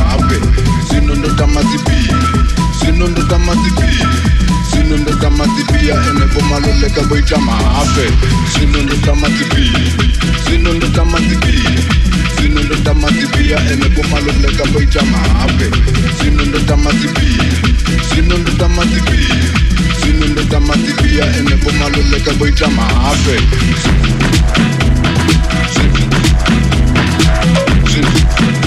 ngabe sinondodama tiphile sinondodama tiphile sinondodama tipia ene bomaloleka boitamahafe sinondodama tiphile sinondodama tiphile sinondodama tipia ene bomaloleka boitamahafe sinondodama tiphile sinondodama tiphile sinondodama tipia ene bomaloleka boitamahafe Thank you.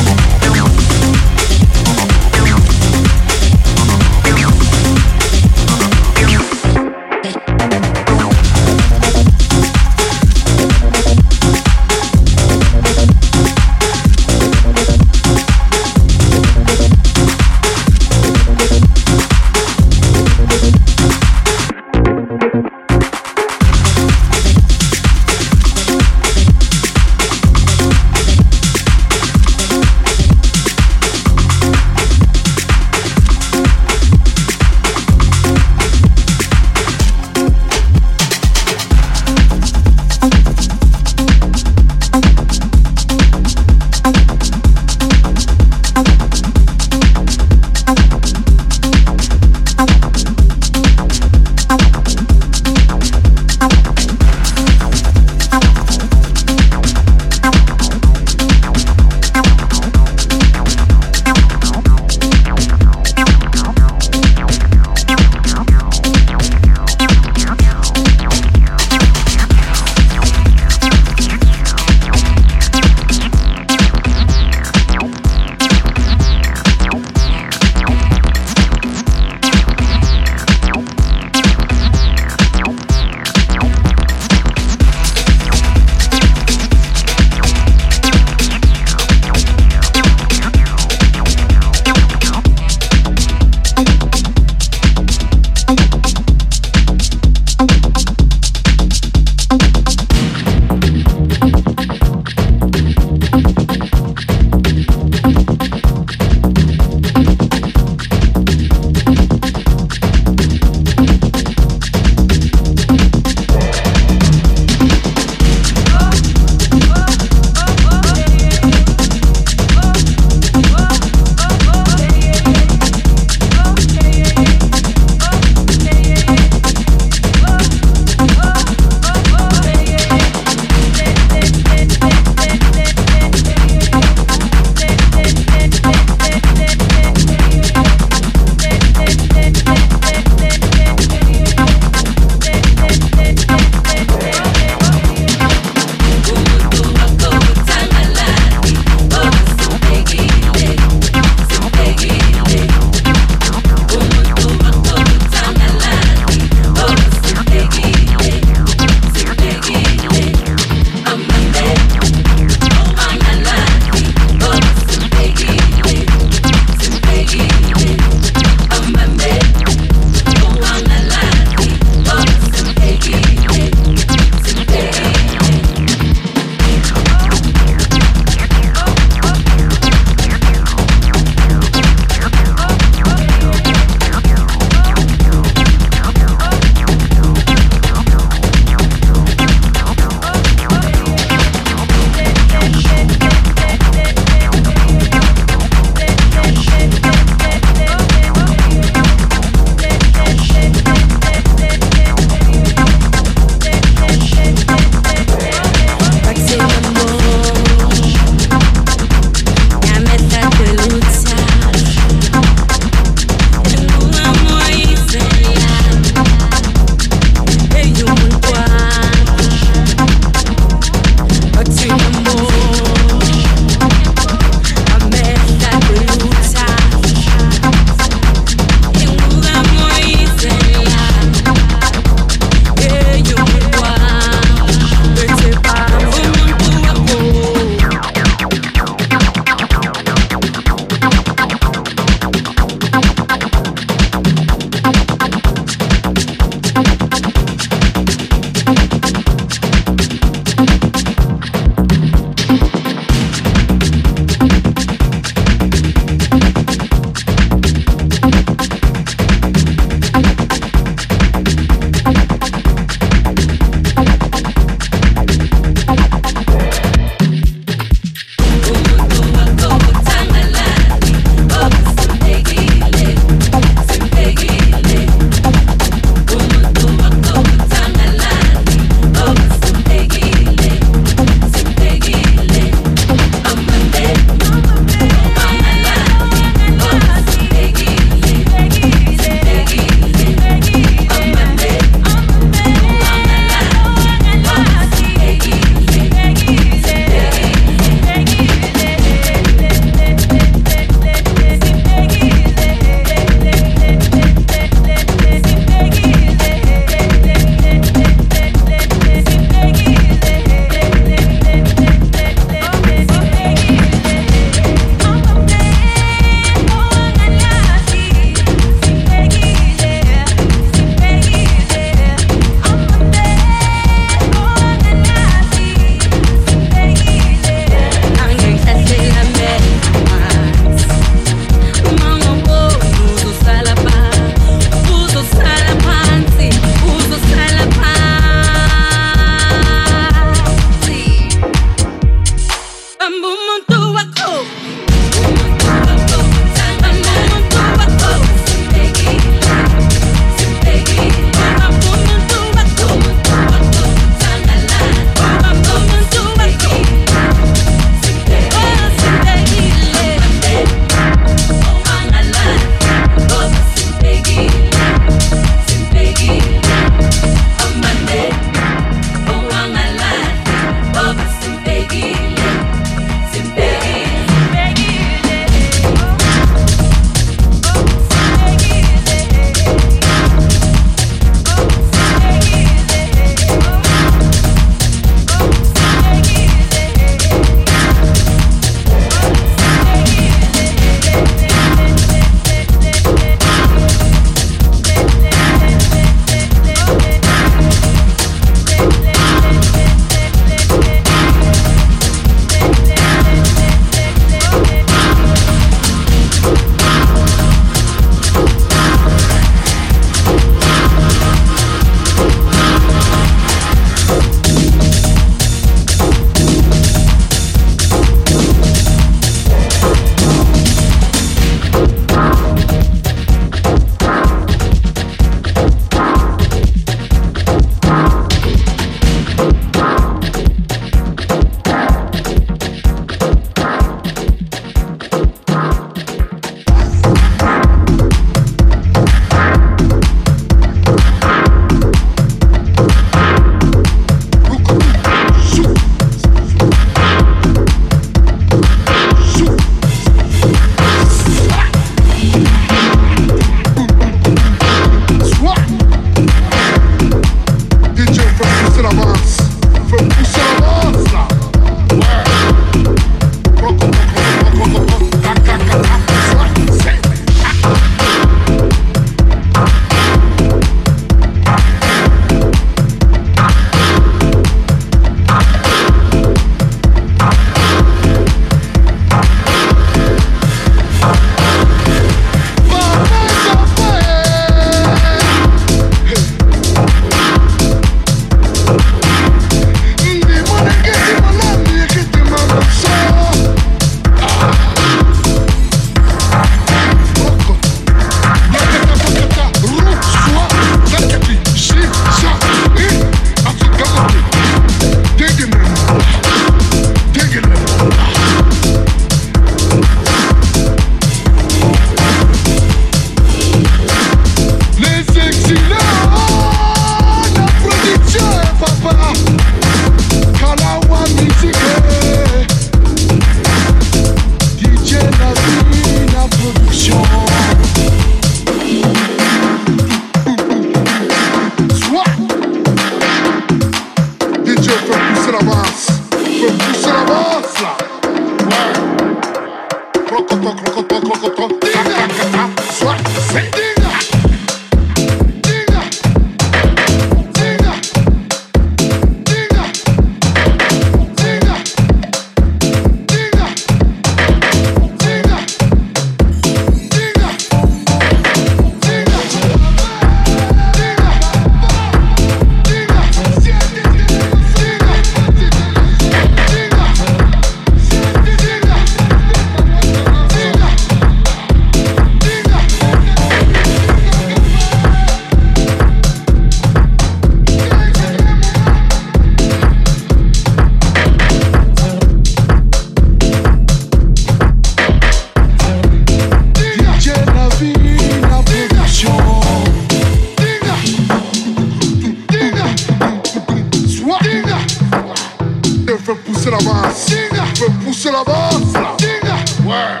fais pousser la masse. Dinga, fais pousser la masse. Dinga, ouais.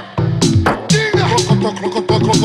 Dinga, croc,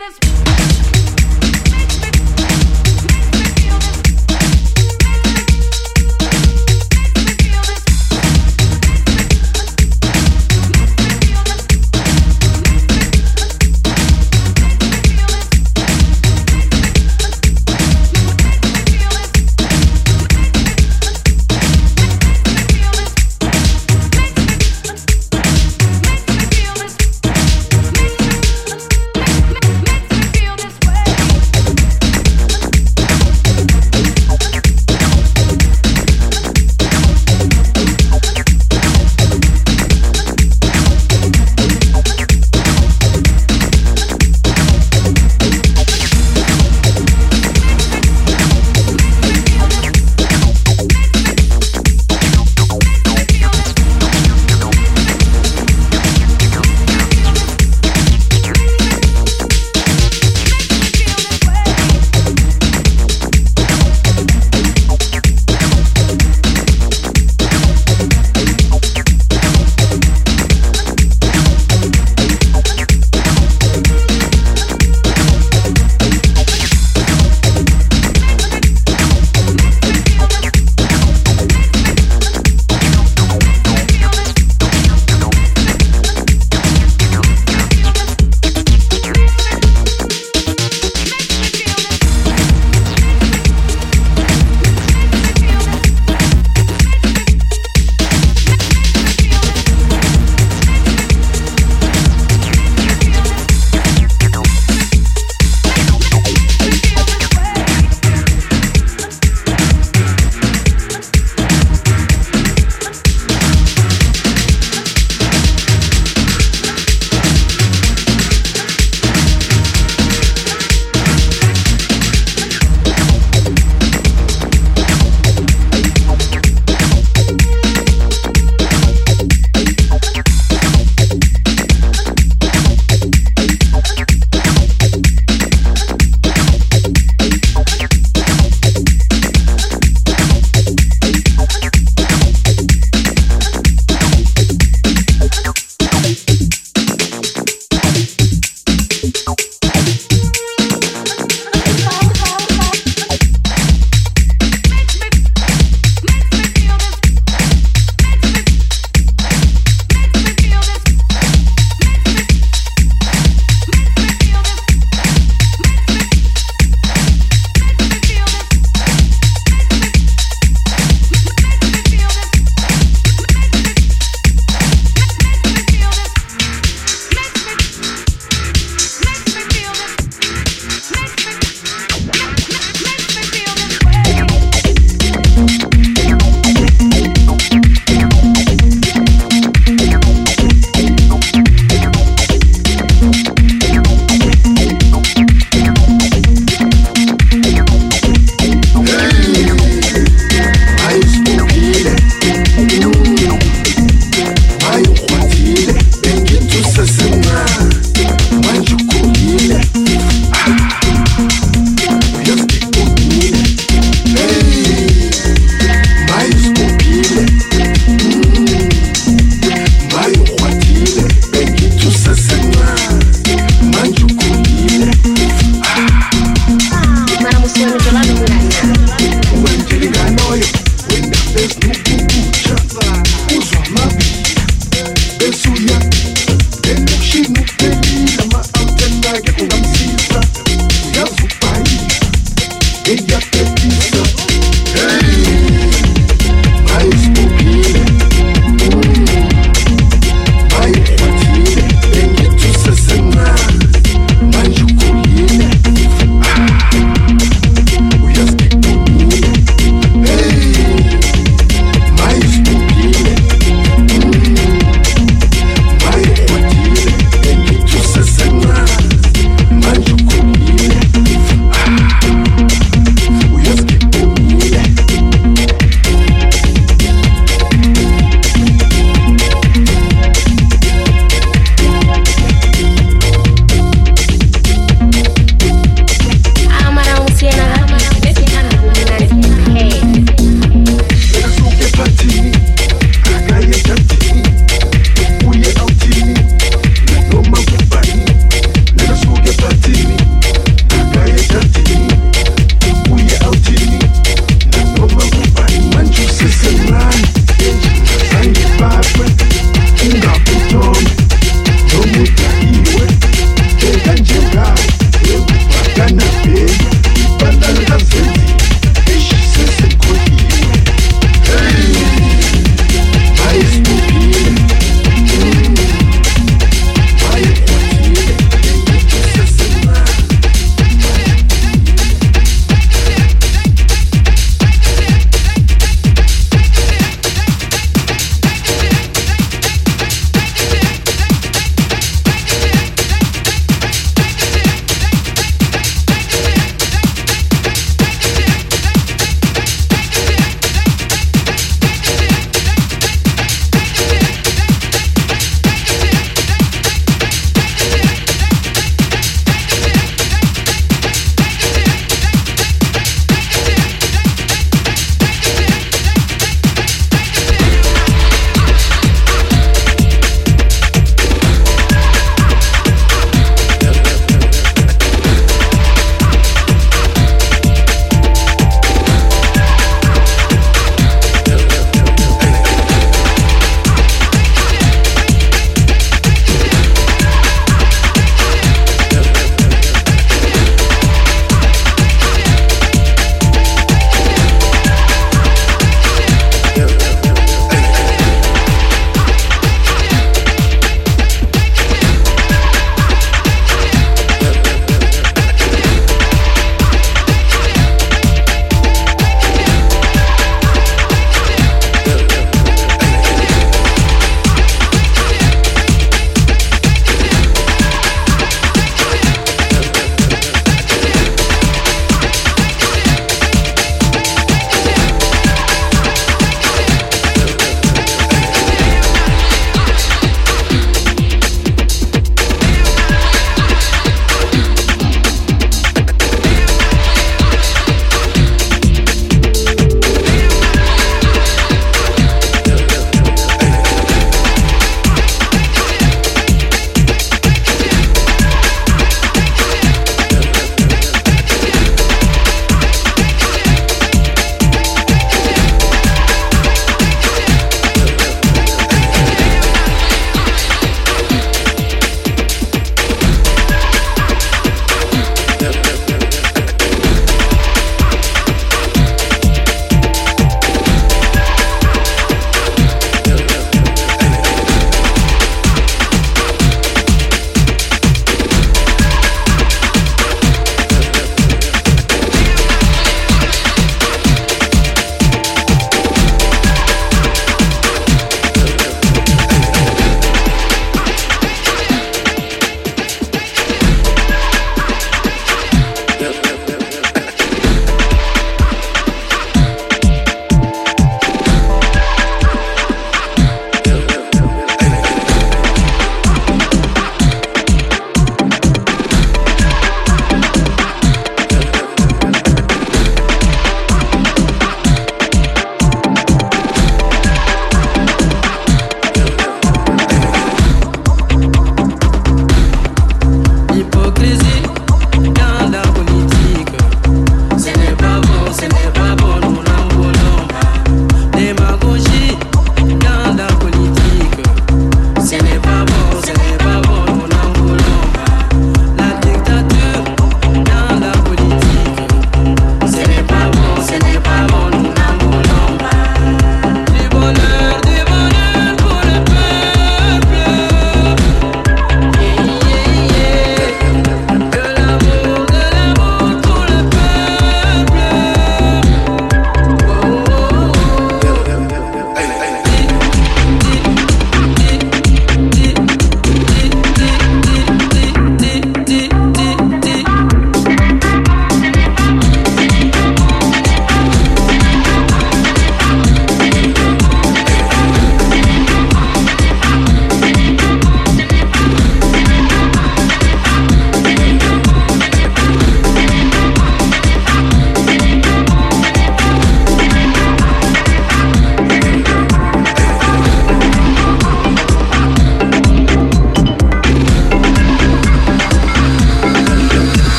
this.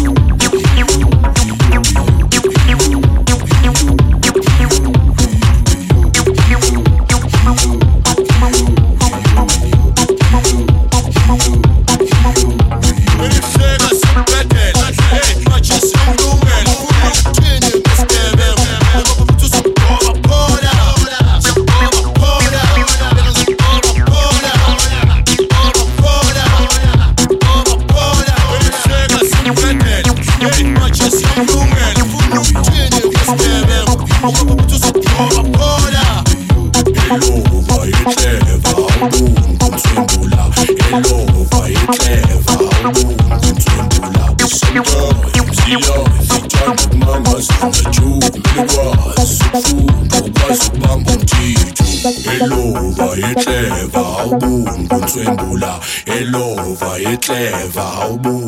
you. e ao ubu